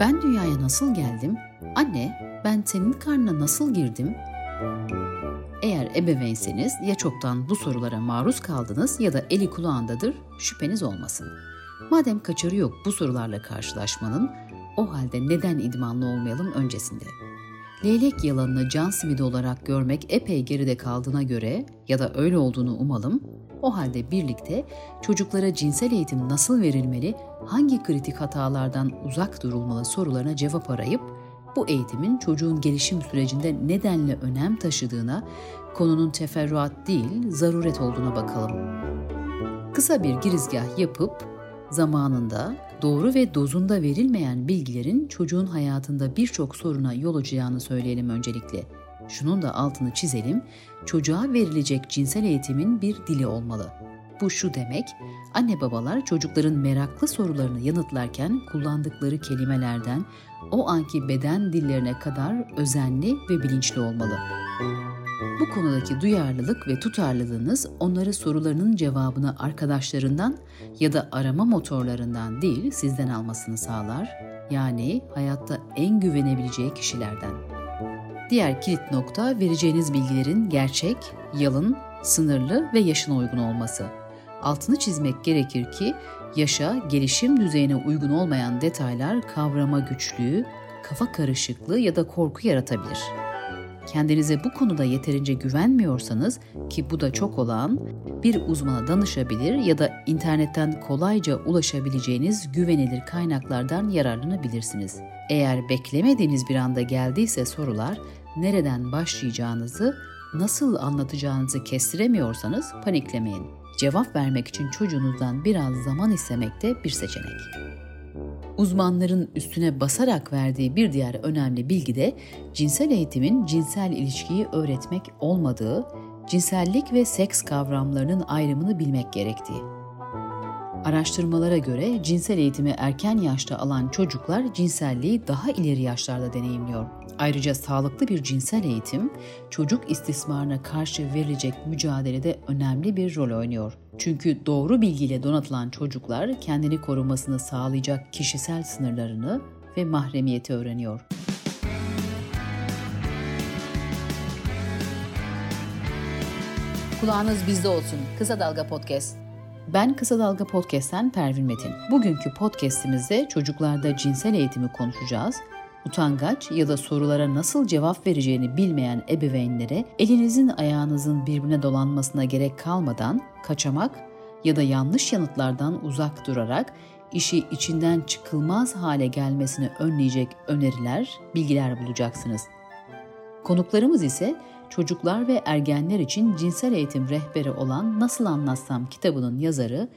Ben dünyaya nasıl geldim? Anne, ben senin karnına nasıl girdim? Eğer ebeveynseniz ya çoktan bu sorulara maruz kaldınız ya da eli kulağındadır, şüpheniz olmasın. Madem kaçarı yok bu sorularla karşılaşmanın, o halde neden idmanlı olmayalım öncesinde? Leylek yalanını can simidi olarak görmek epey geride kaldığına göre ya da öyle olduğunu umalım, o halde birlikte çocuklara cinsel eğitim nasıl verilmeli, hangi kritik hatalardan uzak durulmalı sorularına cevap arayıp bu eğitimin çocuğun gelişim sürecinde nedenle önem taşıdığına, konunun teferruat değil, zaruret olduğuna bakalım. Kısa bir girizgah yapıp zamanında doğru ve dozunda verilmeyen bilgilerin çocuğun hayatında birçok soruna yol açacağını söyleyelim öncelikle. Şunun da altını çizelim, çocuğa verilecek cinsel eğitimin bir dili olmalı. Bu şu demek, anne babalar çocukların meraklı sorularını yanıtlarken kullandıkları kelimelerden o anki beden dillerine kadar özenli ve bilinçli olmalı. Bu konudaki duyarlılık ve tutarlılığınız onları sorularının cevabını arkadaşlarından ya da arama motorlarından değil sizden almasını sağlar. Yani hayatta en güvenebileceği kişilerden. Diğer kilit nokta vereceğiniz bilgilerin gerçek, yalın, sınırlı ve yaşına uygun olması. Altını çizmek gerekir ki yaşa, gelişim düzeyine uygun olmayan detaylar kavrama güçlüğü, kafa karışıklığı ya da korku yaratabilir. Kendinize bu konuda yeterince güvenmiyorsanız ki bu da çok olan bir uzmana danışabilir ya da internetten kolayca ulaşabileceğiniz güvenilir kaynaklardan yararlanabilirsiniz. Eğer beklemediğiniz bir anda geldiyse sorular nereden başlayacağınızı, nasıl anlatacağınızı kestiremiyorsanız paniklemeyin. Cevap vermek için çocuğunuzdan biraz zaman istemek de bir seçenek. Uzmanların üstüne basarak verdiği bir diğer önemli bilgi de cinsel eğitimin cinsel ilişkiyi öğretmek olmadığı, cinsellik ve seks kavramlarının ayrımını bilmek gerektiği. Araştırmalara göre cinsel eğitimi erken yaşta alan çocuklar cinselliği daha ileri yaşlarda deneyimliyor. Ayrıca sağlıklı bir cinsel eğitim çocuk istismarına karşı verilecek mücadelede önemli bir rol oynuyor. Çünkü doğru bilgiyle donatılan çocuklar kendini korumasını sağlayacak kişisel sınırlarını ve mahremiyeti öğreniyor. Kulağınız bizde olsun. Kısa Dalga Podcast. Ben Kısa Dalga Podcast'ten Pervin Metin. Bugünkü podcast'imizde çocuklarda cinsel eğitimi konuşacağız utangaç ya da sorulara nasıl cevap vereceğini bilmeyen ebeveynlere elinizin ayağınızın birbirine dolanmasına gerek kalmadan kaçamak ya da yanlış yanıtlardan uzak durarak işi içinden çıkılmaz hale gelmesini önleyecek öneriler, bilgiler bulacaksınız. Konuklarımız ise çocuklar ve ergenler için cinsel eğitim rehberi olan Nasıl Anlatsam kitabının yazarı,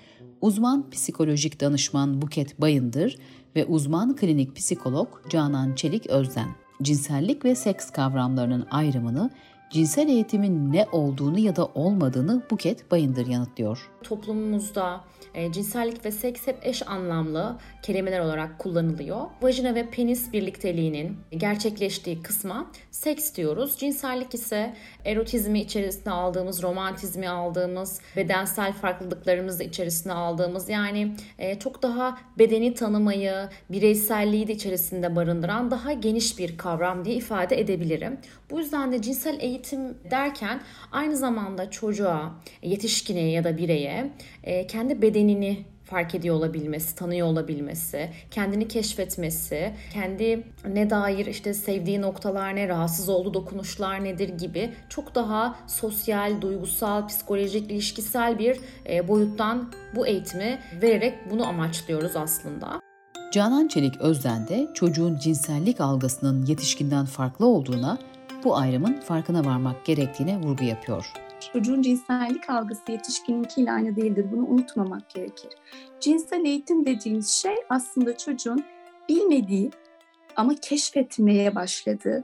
uzman psikolojik danışman Buket Bayındır ve uzman klinik psikolog Canan Çelik Özden. Cinsellik ve seks kavramlarının ayrımını cinsel eğitimin ne olduğunu ya da olmadığını Buket Bayındır yanıtlıyor. Toplumumuzda e, cinsellik ve seks hep eş anlamlı kelimeler olarak kullanılıyor. Vajina ve penis birlikteliğinin gerçekleştiği kısma seks diyoruz. Cinsellik ise erotizmi içerisine aldığımız, romantizmi aldığımız, bedensel farklılıklarımızı içerisine aldığımız yani e, çok daha bedeni tanımayı, bireyselliği de içerisinde barındıran daha geniş bir kavram diye ifade edebilirim. Bu yüzden de cinsel eğitim derken aynı zamanda çocuğa, yetişkine ya da bireye e, kendi bedenini fark ediyor olabilmesi, tanıyor olabilmesi, kendini keşfetmesi, kendi ne dair işte sevdiği noktalar ne, rahatsız olduğu dokunuşlar nedir gibi çok daha sosyal, duygusal, psikolojik, ilişkisel bir e, boyuttan bu eğitimi vererek bunu amaçlıyoruz aslında. Canan Çelik Özden de çocuğun cinsellik algısının yetişkinden farklı olduğuna, bu ayrımın farkına varmak gerektiğine vurgu yapıyor. Çocuğun cinsellik algısı yetişkininkiyle aynı değildir. Bunu unutmamak gerekir. Cinsel eğitim dediğimiz şey aslında çocuğun bilmediği ama keşfetmeye başladığı,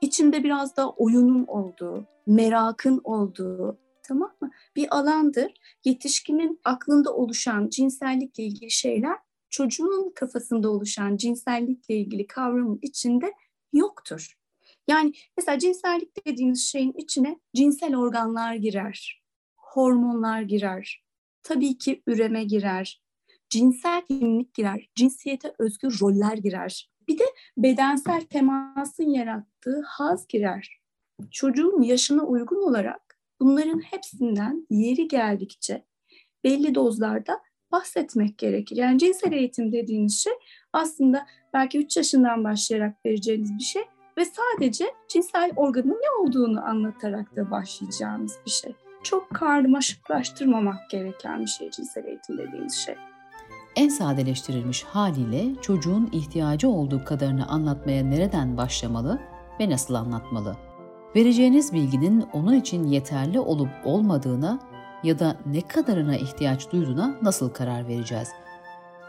içinde biraz da oyunun olduğu, merakın olduğu, tamam mı? Bir alandır. Yetişkinin aklında oluşan cinsellikle ilgili şeyler çocuğun kafasında oluşan cinsellikle ilgili kavramın içinde yoktur. Yani mesela cinsellik dediğimiz şeyin içine cinsel organlar girer, hormonlar girer, Tabii ki üreme girer, cinsel kimlik girer, cinsiyete özgü roller girer. Bir de bedensel temasın yarattığı haz girer. Çocuğun yaşına uygun olarak bunların hepsinden yeri geldikçe belli dozlarda bahsetmek gerekir. Yani cinsel eğitim dediğiniz şey aslında belki 3 yaşından başlayarak vereceğiniz bir şey ve sadece cinsel organın ne olduğunu anlatarak da başlayacağımız bir şey. Çok karmaşıklaştırmamak gereken bir şey cinsel eğitim dediğimiz şey. En sadeleştirilmiş haliyle çocuğun ihtiyacı olduğu kadarını anlatmaya nereden başlamalı ve nasıl anlatmalı? Vereceğiniz bilginin onun için yeterli olup olmadığına ya da ne kadarına ihtiyaç duyduğuna nasıl karar vereceğiz?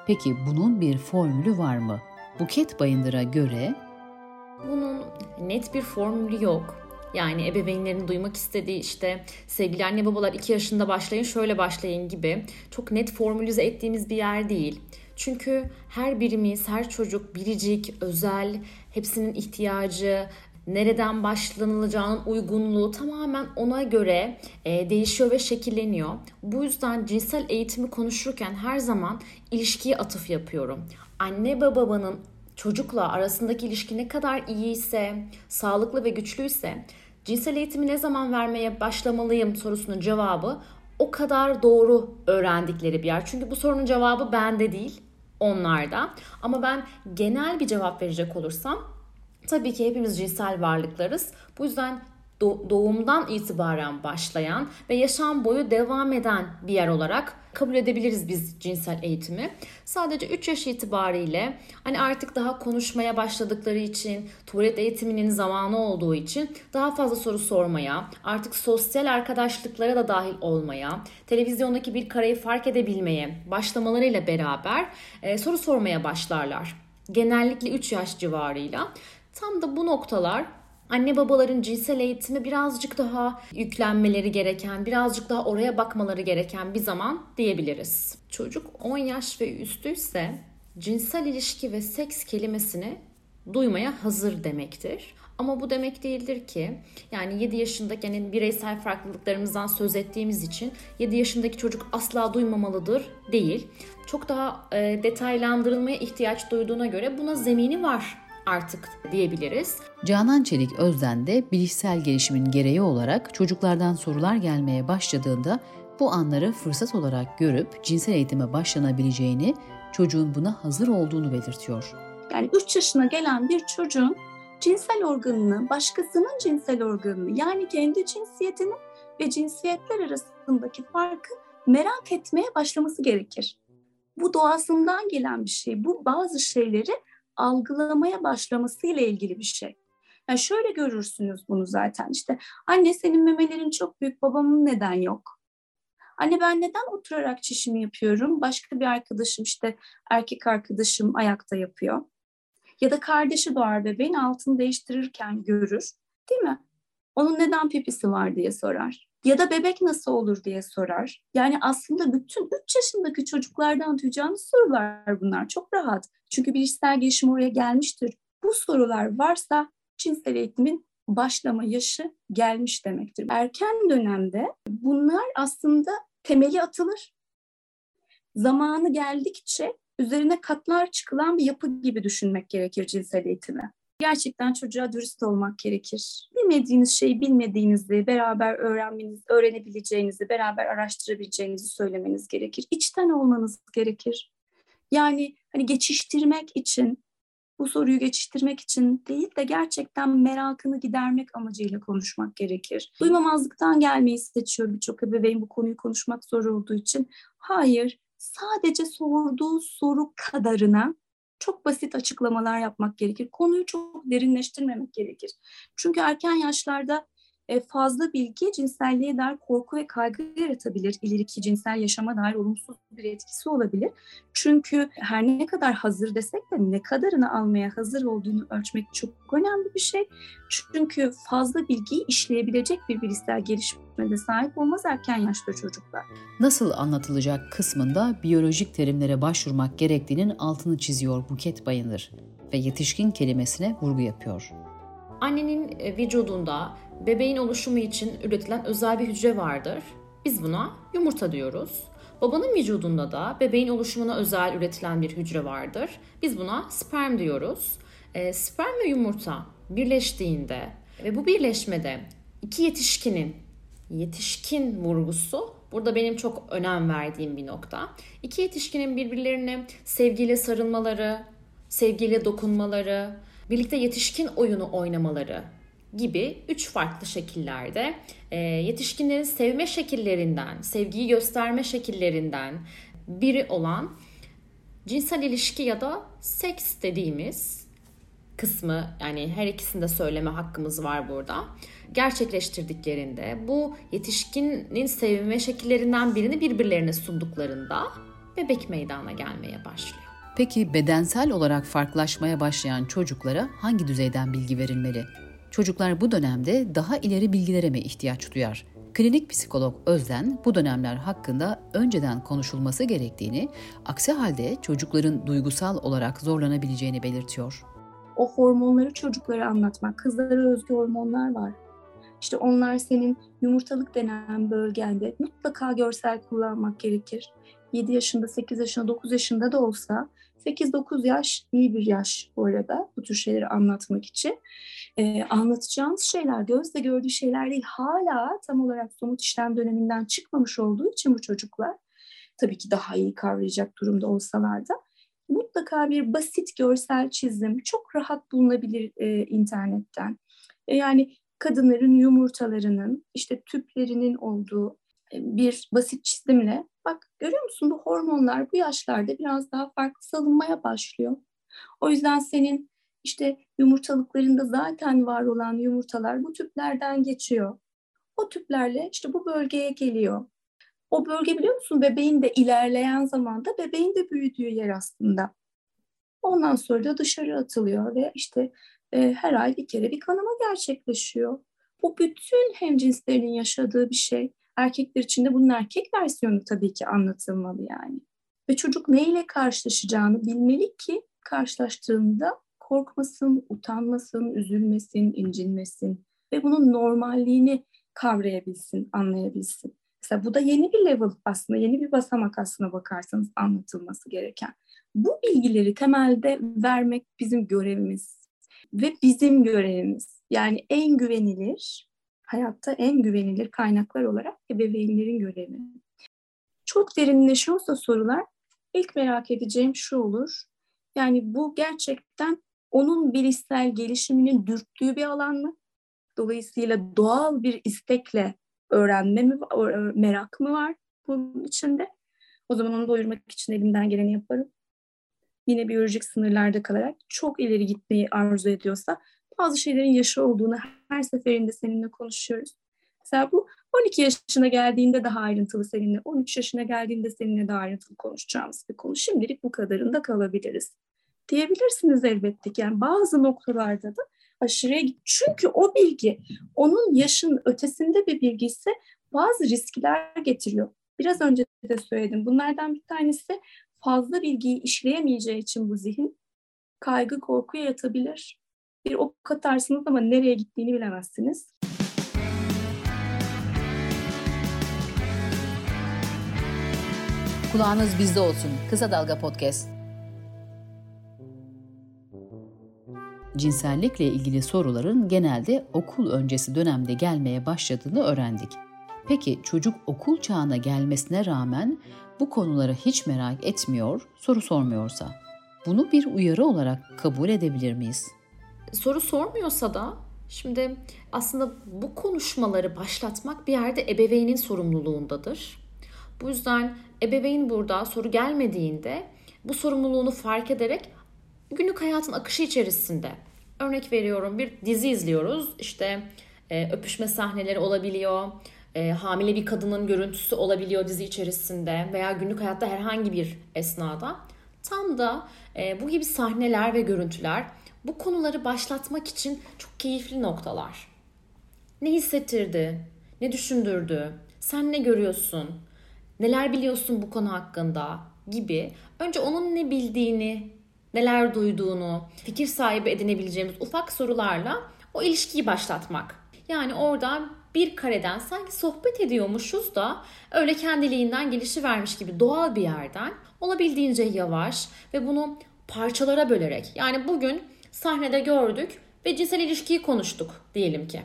Peki bunun bir formülü var mı? Buket Bayındır'a göre bunun net bir formülü yok. Yani ebeveynlerin duymak istediği işte sevgili anne babalar 2 yaşında başlayın şöyle başlayın gibi çok net formülize ettiğimiz bir yer değil. Çünkü her birimiz, her çocuk biricik, özel, hepsinin ihtiyacı, nereden başlanılacağının uygunluğu tamamen ona göre e, değişiyor ve şekilleniyor. Bu yüzden cinsel eğitimi konuşurken her zaman ilişkiye atıf yapıyorum. Anne babanın çocukla arasındaki ilişki ne kadar iyiyse, sağlıklı ve güçlüyse cinsel eğitimi ne zaman vermeye başlamalıyım sorusunun cevabı o kadar doğru öğrendikleri bir yer. Çünkü bu sorunun cevabı bende değil, onlarda. Ama ben genel bir cevap verecek olursam tabii ki hepimiz cinsel varlıklarız. Bu yüzden doğumdan itibaren başlayan ve yaşam boyu devam eden bir yer olarak kabul edebiliriz biz cinsel eğitimi. Sadece 3 yaş itibariyle hani artık daha konuşmaya başladıkları için, tuvalet eğitiminin zamanı olduğu için daha fazla soru sormaya, artık sosyal arkadaşlıklara da dahil olmaya, televizyondaki bir kareyi fark edebilmeye başlamalarıyla beraber e, soru sormaya başlarlar. Genellikle 3 yaş civarıyla. Tam da bu noktalar anne babaların cinsel eğitimi birazcık daha yüklenmeleri gereken, birazcık daha oraya bakmaları gereken bir zaman diyebiliriz. Çocuk 10 yaş ve üstüyse cinsel ilişki ve seks kelimesini duymaya hazır demektir. Ama bu demek değildir ki yani 7 yaşındaki yani bireysel farklılıklarımızdan söz ettiğimiz için 7 yaşındaki çocuk asla duymamalıdır değil. Çok daha e, detaylandırılmaya ihtiyaç duyduğuna göre buna zemini var artık diyebiliriz. Canan Çelik Özden de bilişsel gelişimin gereği olarak çocuklardan sorular gelmeye başladığında bu anları fırsat olarak görüp cinsel eğitime başlanabileceğini, çocuğun buna hazır olduğunu belirtiyor. Yani 3 yaşına gelen bir çocuğun cinsel organını, başkasının cinsel organını yani kendi cinsiyetini ve cinsiyetler arasındaki farkı merak etmeye başlaması gerekir. Bu doğasından gelen bir şey. Bu bazı şeyleri algılamaya başlamasıyla ilgili bir şey. Yani şöyle görürsünüz bunu zaten işte anne senin memelerin çok büyük babamın neden yok? Anne ben neden oturarak çişimi yapıyorum? Başka bir arkadaşım işte erkek arkadaşım ayakta yapıyor. Ya da kardeşi doğar bebeğin altını değiştirirken görür değil mi? Onun neden pipisi var diye sorar. Ya da bebek nasıl olur diye sorar. Yani aslında bütün 3 yaşındaki çocuklardan duyacağınız sorular bunlar. Çok rahat. Çünkü bilişsel gelişim oraya gelmiştir. Bu sorular varsa cinsel eğitimin başlama yaşı gelmiş demektir. Erken dönemde bunlar aslında temeli atılır. Zamanı geldikçe üzerine katlar çıkılan bir yapı gibi düşünmek gerekir cinsel eğitimi. Gerçekten çocuğa dürüst olmak gerekir. Bilmediğiniz şeyi bilmediğinizi, beraber öğrenmeniz, öğrenebileceğinizi, beraber araştırabileceğinizi söylemeniz gerekir. İçten olmanız gerekir. Yani hani geçiştirmek için, bu soruyu geçiştirmek için değil de gerçekten merakını gidermek amacıyla konuşmak gerekir. Duymamazlıktan gelmeyi seçiyor birçok ebeveyn bu konuyu konuşmak zor olduğu için. Hayır, sadece sorduğu soru kadarına çok basit açıklamalar yapmak gerekir. Konuyu çok derinleştirmemek gerekir. Çünkü erken yaşlarda e, fazla bilgi cinselliğe dair korku ve kaygı yaratabilir. İleriki cinsel yaşama dair olumsuz bir etkisi olabilir. Çünkü her ne kadar hazır desek de ne kadarını almaya hazır olduğunu ölçmek çok önemli bir şey. Çünkü fazla bilgiyi işleyebilecek bir bilişsel gelişmede sahip olmaz erken yaşta çocuklar. Nasıl anlatılacak kısmında biyolojik terimlere başvurmak gerektiğinin altını çiziyor Buket Bayındır ve yetişkin kelimesine vurgu yapıyor. Annenin e, vücudunda bebeğin oluşumu için üretilen özel bir hücre vardır. Biz buna yumurta diyoruz. Babanın vücudunda da bebeğin oluşumuna özel üretilen bir hücre vardır. Biz buna sperm diyoruz. E, sperm ve yumurta birleştiğinde ve bu birleşmede iki yetişkinin yetişkin vurgusu burada benim çok önem verdiğim bir nokta. İki yetişkinin birbirlerine sevgiyle sarılmaları, sevgiyle dokunmaları, birlikte yetişkin oyunu oynamaları gibi üç farklı şekillerde e, yetişkinlerin sevme şekillerinden, sevgiyi gösterme şekillerinden biri olan cinsel ilişki ya da seks dediğimiz kısmı yani her ikisinde söyleme hakkımız var burada. Gerçekleştirdiklerinde bu yetişkinin sevme şekillerinden birini birbirlerine sunduklarında bebek meydana gelmeye başlıyor. Peki bedensel olarak farklılaşmaya başlayan çocuklara hangi düzeyden bilgi verilmeli? Çocuklar bu dönemde daha ileri bilgilere mi ihtiyaç duyar? Klinik psikolog Özden bu dönemler hakkında önceden konuşulması gerektiğini, aksi halde çocukların duygusal olarak zorlanabileceğini belirtiyor. O hormonları çocuklara anlatmak, kızlara özgü hormonlar var. İşte onlar senin yumurtalık denen bölgende mutlaka görsel kullanmak gerekir. 7 yaşında, 8 yaşında, 9 yaşında da olsa 8-9 yaş iyi bir yaş bu arada bu tür şeyleri anlatmak için. Ee, anlatacağımız şeyler gözle gördüğü şeyler değil. Hala tam olarak somut işlem döneminden çıkmamış olduğu için bu çocuklar tabii ki daha iyi kavrayacak durumda olsalar da mutlaka bir basit görsel çizim çok rahat bulunabilir e, internetten. E, yani kadınların yumurtalarının işte tüplerinin olduğu bir basit çizimle bak görüyor musun bu hormonlar bu yaşlarda biraz daha farklı salınmaya başlıyor. O yüzden senin işte yumurtalıklarında zaten var olan yumurtalar bu tüplerden geçiyor. O tüplerle işte bu bölgeye geliyor. O bölge biliyor musun bebeğin de ilerleyen zamanda bebeğin de büyüdüğü yer aslında. Ondan sonra da dışarı atılıyor ve işte e, her ay bir kere bir kanama gerçekleşiyor. Bu bütün hemcinslerin yaşadığı bir şey. Erkekler için de bunun erkek versiyonu tabii ki anlatılmalı yani. Ve çocuk neyle karşılaşacağını bilmeli ki karşılaştığında korkmasın, utanmasın, üzülmesin, incinmesin ve bunun normalliğini kavrayabilsin, anlayabilsin. Mesela bu da yeni bir level aslında, yeni bir basamak aslında bakarsanız anlatılması gereken. Bu bilgileri temelde vermek bizim görevimiz ve bizim görevimiz. Yani en güvenilir, hayatta en güvenilir kaynaklar olarak ebeveynlerin görevi. Çok derinleşiyorsa sorular, ilk merak edeceğim şu olur. Yani bu gerçekten onun bilişsel gelişiminin dürttüğü bir alan mı? Dolayısıyla doğal bir istekle öğrenme mi, merak mı var bunun içinde? O zaman onu doyurmak için elimden geleni yaparım. Yine biyolojik sınırlarda kalarak çok ileri gitmeyi arzu ediyorsa bazı şeylerin yaşı olduğunu her seferinde seninle konuşuyoruz. Mesela bu 12 yaşına geldiğinde daha ayrıntılı seninle, 13 yaşına geldiğinde seninle daha ayrıntılı konuşacağımız bir konu. Şimdilik bu kadarında kalabiliriz diyebilirsiniz elbette ki. Yani bazı noktalarda da aşırıya git. Çünkü o bilgi onun yaşın ötesinde bir bilgi ise bazı riskler getiriyor. Biraz önce de söyledim. Bunlardan bir tanesi fazla bilgiyi işleyemeyeceği için bu zihin kaygı, korku yaratabilir. Bir ok atarsınız ama nereye gittiğini bilemezsiniz. Kulağınız bizde olsun. Kısa Dalga Podcast. cinsellikle ilgili soruların genelde okul öncesi dönemde gelmeye başladığını öğrendik. Peki çocuk okul çağına gelmesine rağmen bu konuları hiç merak etmiyor, soru sormuyorsa bunu bir uyarı olarak kabul edebilir miyiz? Soru sormuyorsa da şimdi aslında bu konuşmaları başlatmak bir yerde ebeveynin sorumluluğundadır. Bu yüzden ebeveyn burada soru gelmediğinde bu sorumluluğunu fark ederek günlük hayatın akışı içerisinde Örnek veriyorum bir dizi izliyoruz. İşte e, öpüşme sahneleri olabiliyor. E, hamile bir kadının görüntüsü olabiliyor dizi içerisinde veya günlük hayatta herhangi bir esnada. Tam da e, bu gibi sahneler ve görüntüler bu konuları başlatmak için çok keyifli noktalar. Ne hissettirdi? Ne düşündürdü? Sen ne görüyorsun? Neler biliyorsun bu konu hakkında? gibi önce onun ne bildiğini neler duyduğunu, fikir sahibi edinebileceğimiz ufak sorularla o ilişkiyi başlatmak. Yani orada bir kareden sanki sohbet ediyormuşuz da öyle kendiliğinden gelişi vermiş gibi doğal bir yerden olabildiğince yavaş ve bunu parçalara bölerek yani bugün sahnede gördük ve cinsel ilişkiyi konuştuk diyelim ki.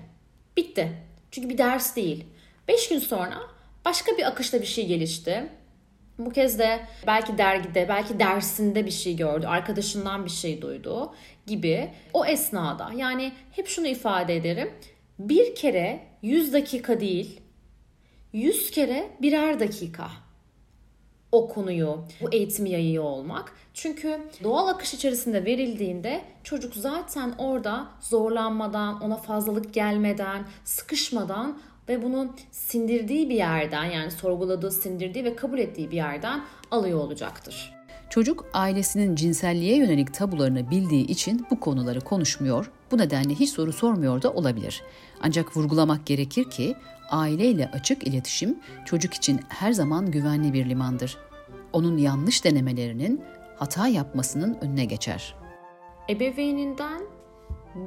Bitti. Çünkü bir ders değil. 5 gün sonra başka bir akışta bir şey gelişti. Bu kez de belki dergide, belki dersinde bir şey gördü, arkadaşından bir şey duydu gibi o esnada yani hep şunu ifade ederim. Bir kere 100 dakika değil, 100 kere birer dakika o konuyu, bu eğitimi yayıyor olmak. Çünkü doğal akış içerisinde verildiğinde çocuk zaten orada zorlanmadan, ona fazlalık gelmeden, sıkışmadan ve bunu sindirdiği bir yerden yani sorguladığı, sindirdiği ve kabul ettiği bir yerden alıyor olacaktır. Çocuk ailesinin cinselliğe yönelik tabularını bildiği için bu konuları konuşmuyor, bu nedenle hiç soru sormuyor da olabilir. Ancak vurgulamak gerekir ki aileyle açık iletişim çocuk için her zaman güvenli bir limandır. Onun yanlış denemelerinin hata yapmasının önüne geçer. Ebeveyninden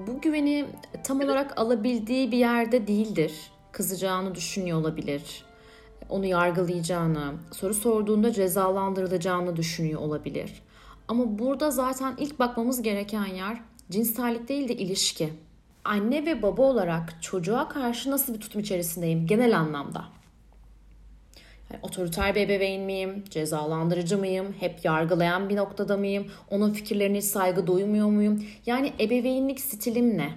bu güveni tam olarak alabildiği bir yerde değildir. Kızacağını düşünüyor olabilir. Onu yargılayacağını, soru sorduğunda cezalandırılacağını düşünüyor olabilir. Ama burada zaten ilk bakmamız gereken yer cinsellik değil de ilişki. Anne ve baba olarak çocuğa karşı nasıl bir tutum içerisindeyim genel anlamda? Yani otoriter bir ebeveyn miyim? Cezalandırıcı mıyım? Hep yargılayan bir noktada mıyım? Onun fikirlerine hiç saygı duymuyor muyum? Yani ebeveynlik stilim ne?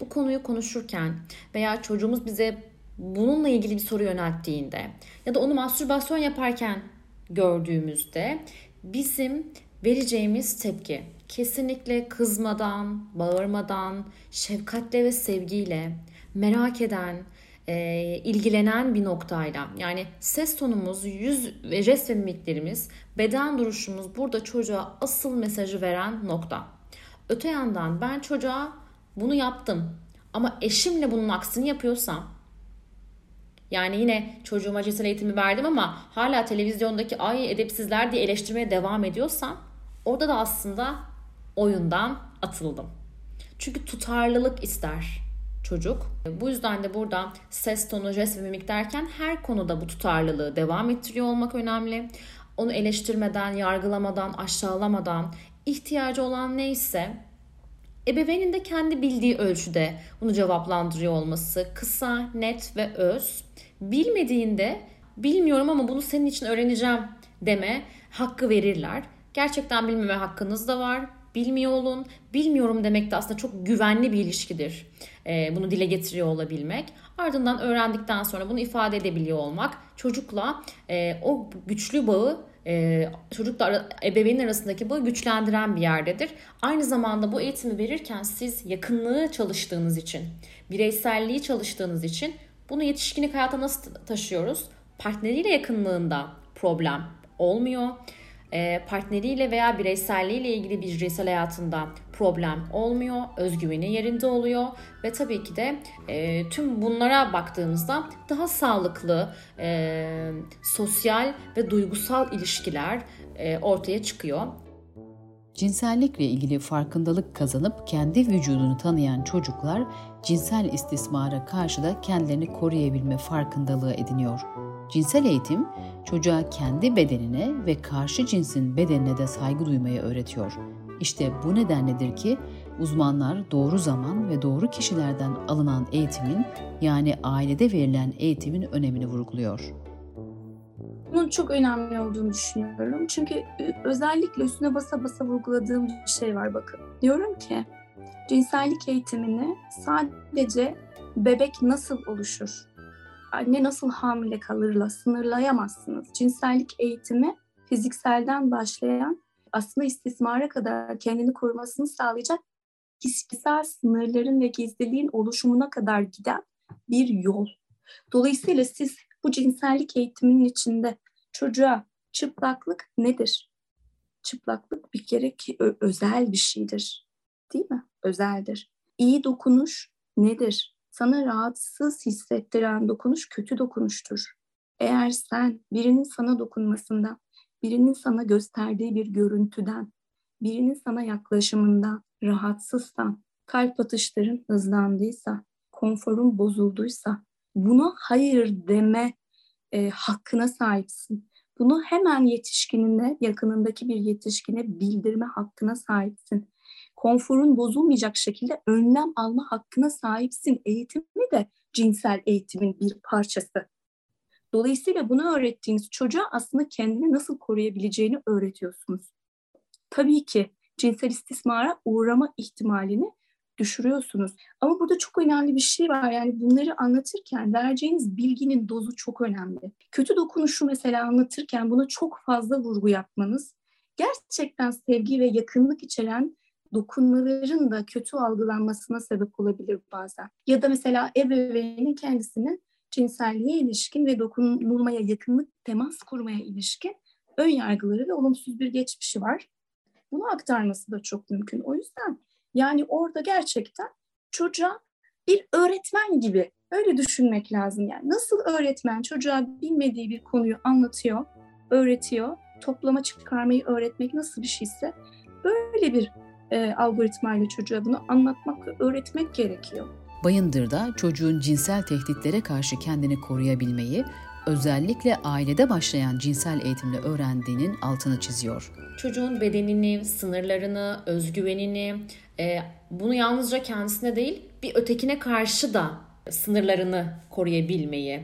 Bu konuyu konuşurken veya çocuğumuz bize bununla ilgili bir soru yönelttiğinde ya da onu mastürbasyon yaparken gördüğümüzde bizim vereceğimiz tepki kesinlikle kızmadan, bağırmadan, şefkatle ve sevgiyle, merak eden, e, ilgilenen bir noktayla yani ses tonumuz, yüz ve jest ve mimiklerimiz, beden duruşumuz burada çocuğa asıl mesajı veren nokta. Öte yandan ben çocuğa bunu yaptım ama eşimle bunun aksini yapıyorsam yani yine çocuğuma cinsel eğitimi verdim ama hala televizyondaki ay edepsizler diye eleştirmeye devam ediyorsam orada da aslında oyundan atıldım. Çünkü tutarlılık ister çocuk. Bu yüzden de burada ses tonu, jest ve mimik derken her konuda bu tutarlılığı devam ettiriyor olmak önemli. Onu eleştirmeden, yargılamadan, aşağılamadan, ihtiyacı olan neyse ebeveynin de kendi bildiği ölçüde bunu cevaplandırıyor olması kısa, net ve öz. Bilmediğinde bilmiyorum ama bunu senin için öğreneceğim deme hakkı verirler. Gerçekten bilmeme hakkınız da var. Bilmiyor olun. Bilmiyorum demek de aslında çok güvenli bir ilişkidir. Ee, bunu dile getiriyor olabilmek. Ardından öğrendikten sonra bunu ifade edebiliyor olmak çocukla e, o güçlü bağı e, çocukla ebeveynin arasındaki bağı güçlendiren bir yerdedir. Aynı zamanda bu eğitimi verirken siz yakınlığı çalıştığınız için, bireyselliği çalıştığınız için bunu yetişkinlik hayata nasıl taşıyoruz? Partneriyle yakınlığında problem olmuyor. E, partneriyle veya bireyselliğiyle ilgili bir cinsel hayatında problem olmuyor. Özgüveni yerinde oluyor ve tabii ki de e, tüm bunlara baktığımızda daha sağlıklı e, sosyal ve duygusal ilişkiler e, ortaya çıkıyor. Cinsellikle ilgili farkındalık kazanıp kendi vücudunu tanıyan çocuklar cinsel istismara karşı da kendilerini koruyabilme farkındalığı ediniyor. Cinsel eğitim çocuğa kendi bedenine ve karşı cinsin bedenine de saygı duymayı öğretiyor. İşte bu nedenledir ki uzmanlar doğru zaman ve doğru kişilerden alınan eğitimin yani ailede verilen eğitimin önemini vurguluyor. Bunun çok önemli olduğunu düşünüyorum. Çünkü e, özellikle üstüne basa basa vurguladığım bir şey var bakın. Diyorum ki cinsellik eğitimini sadece bebek nasıl oluşur, anne nasıl hamile kalırla sınırlayamazsınız. Cinsellik eğitimi fizikselden başlayan aslında istismara kadar kendini korumasını sağlayacak kişisel sınırların ve gizliliğin oluşumuna kadar giden bir yol. Dolayısıyla siz bu cinsellik eğitiminin içinde çocuğa çıplaklık nedir? Çıplaklık bir kere ki özel bir şeydir. Değil mi? Özeldir. İyi dokunuş nedir? Sana rahatsız hissettiren dokunuş kötü dokunuştur. Eğer sen birinin sana dokunmasından, birinin sana gösterdiği bir görüntüden, birinin sana yaklaşımından rahatsızsan, kalp atışların hızlandıysa, konforun bozulduysa buna hayır deme e, hakkına sahipsin. Bunu hemen yetişkinine, yakınındaki bir yetişkine bildirme hakkına sahipsin. Konforun bozulmayacak şekilde önlem alma hakkına sahipsin. Eğitimi de cinsel eğitimin bir parçası. Dolayısıyla bunu öğrettiğiniz çocuğa aslında kendini nasıl koruyabileceğini öğretiyorsunuz. Tabii ki cinsel istismara uğrama ihtimalini düşürüyorsunuz. Ama burada çok önemli bir şey var. Yani bunları anlatırken vereceğiniz bilginin dozu çok önemli. Kötü dokunuşu mesela anlatırken buna çok fazla vurgu yapmanız gerçekten sevgi ve yakınlık içeren dokunmaların da kötü algılanmasına sebep olabilir bazen. Ya da mesela ebeveynin kendisinin cinselliğe ilişkin ve dokunulmaya yakınlık, temas kurmaya ilişkin ön yargıları ve olumsuz bir geçmişi var. Bunu aktarması da çok mümkün. O yüzden yani orada gerçekten çocuğa bir öğretmen gibi öyle düşünmek lazım. Yani nasıl öğretmen çocuğa bilmediği bir konuyu anlatıyor, öğretiyor, toplama çıkarmayı öğretmek nasıl bir şeyse böyle bir e, algoritmayla çocuğa bunu anlatmak öğretmek gerekiyor. Bayındır'da çocuğun cinsel tehditlere karşı kendini koruyabilmeyi özellikle ailede başlayan cinsel eğitimle öğrendiğinin altını çiziyor. Çocuğun bedenini, sınırlarını, özgüvenini, e, bunu yalnızca kendisine değil bir ötekine karşı da sınırlarını koruyabilmeyi,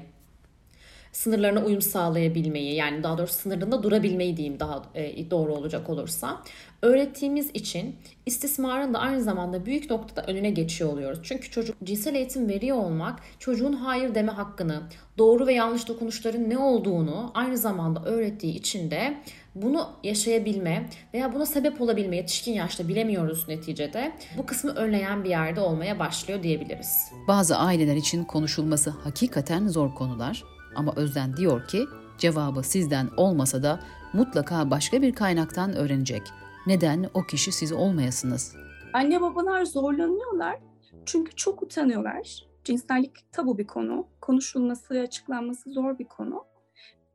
sınırlarına uyum sağlayabilmeyi yani daha doğrusu sınırında durabilmeyi diyeyim daha e, doğru olacak olursa öğrettiğimiz için istismarın da aynı zamanda büyük noktada önüne geçiyor oluyoruz. Çünkü çocuk cinsel eğitim veriyor olmak çocuğun hayır deme hakkını, doğru ve yanlış dokunuşların ne olduğunu aynı zamanda öğrettiği için de bunu yaşayabilme veya buna sebep olabilme yetişkin yaşta bilemiyoruz neticede. Bu kısmı önleyen bir yerde olmaya başlıyor diyebiliriz. Bazı aileler için konuşulması hakikaten zor konular ama Özden diyor ki cevabı sizden olmasa da mutlaka başka bir kaynaktan öğrenecek. Neden o kişi siz olmayasınız? Anne babalar zorlanıyorlar çünkü çok utanıyorlar. Cinsellik tabu bir konu. Konuşulması açıklanması zor bir konu.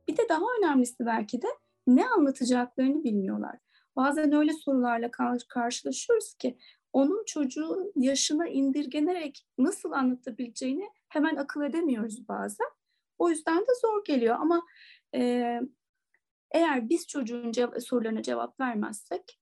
Bir de daha önemlisi belki de ne anlatacaklarını bilmiyorlar. Bazen öyle sorularla karşılaşıyoruz ki onun çocuğun yaşına indirgenerek nasıl anlatabileceğini hemen akıl edemiyoruz bazen. O yüzden de zor geliyor ama e, eğer biz çocuğun cev- sorularına cevap vermezsek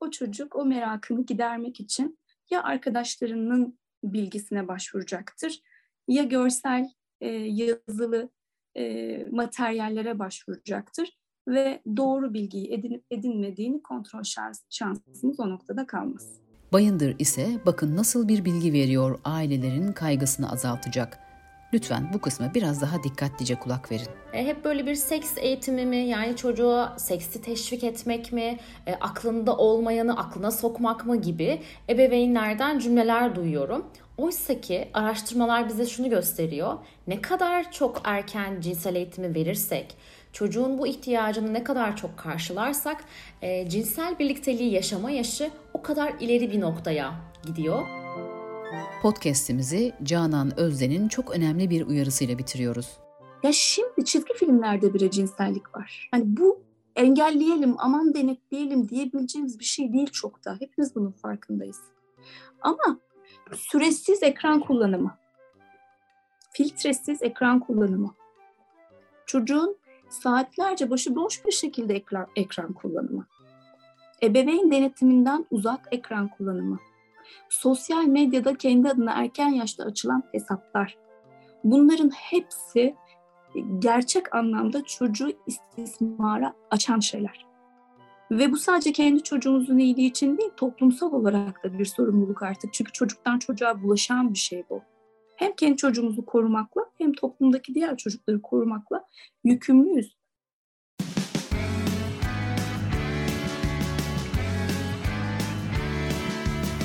o çocuk o merakını gidermek için ya arkadaşlarının bilgisine başvuracaktır ya görsel, e, yazılı e, materyallere başvuracaktır ve doğru bilgiyi edinip edinmediğini kontrol şans, şansımız o noktada kalmaz. Bayındır ise bakın nasıl bir bilgi veriyor ailelerin kaygısını azaltacak. Lütfen bu kısma biraz daha dikkatlice kulak verin. E, hep böyle bir seks eğitimi mi yani çocuğa seksi teşvik etmek mi, e, aklında olmayanı aklına sokmak mı gibi ebeveynlerden cümleler duyuyorum. Oysa ki araştırmalar bize şunu gösteriyor. Ne kadar çok erken cinsel eğitimi verirsek, çocuğun bu ihtiyacını ne kadar çok karşılarsak e, cinsel birlikteliği yaşama yaşı o kadar ileri bir noktaya gidiyor. Podcast'imizi Canan Özden'in çok önemli bir uyarısıyla bitiriyoruz. Ya şimdi çizgi filmlerde bile cinsellik var. Hani bu engelleyelim, aman denetleyelim diyebileceğimiz bir şey değil çok da. Hepimiz bunun farkındayız. Ama süresiz ekran kullanımı, filtresiz ekran kullanımı, çocuğun saatlerce başıboş bir şekilde ekran, ekran kullanımı, ebeveyn denetiminden uzak ekran kullanımı, sosyal medyada kendi adına erken yaşta açılan hesaplar. Bunların hepsi gerçek anlamda çocuğu istismara açan şeyler. Ve bu sadece kendi çocuğumuzun iyiliği için değil, toplumsal olarak da bir sorumluluk artık. Çünkü çocuktan çocuğa bulaşan bir şey bu. Hem kendi çocuğumuzu korumakla hem toplumdaki diğer çocukları korumakla yükümlüyüz.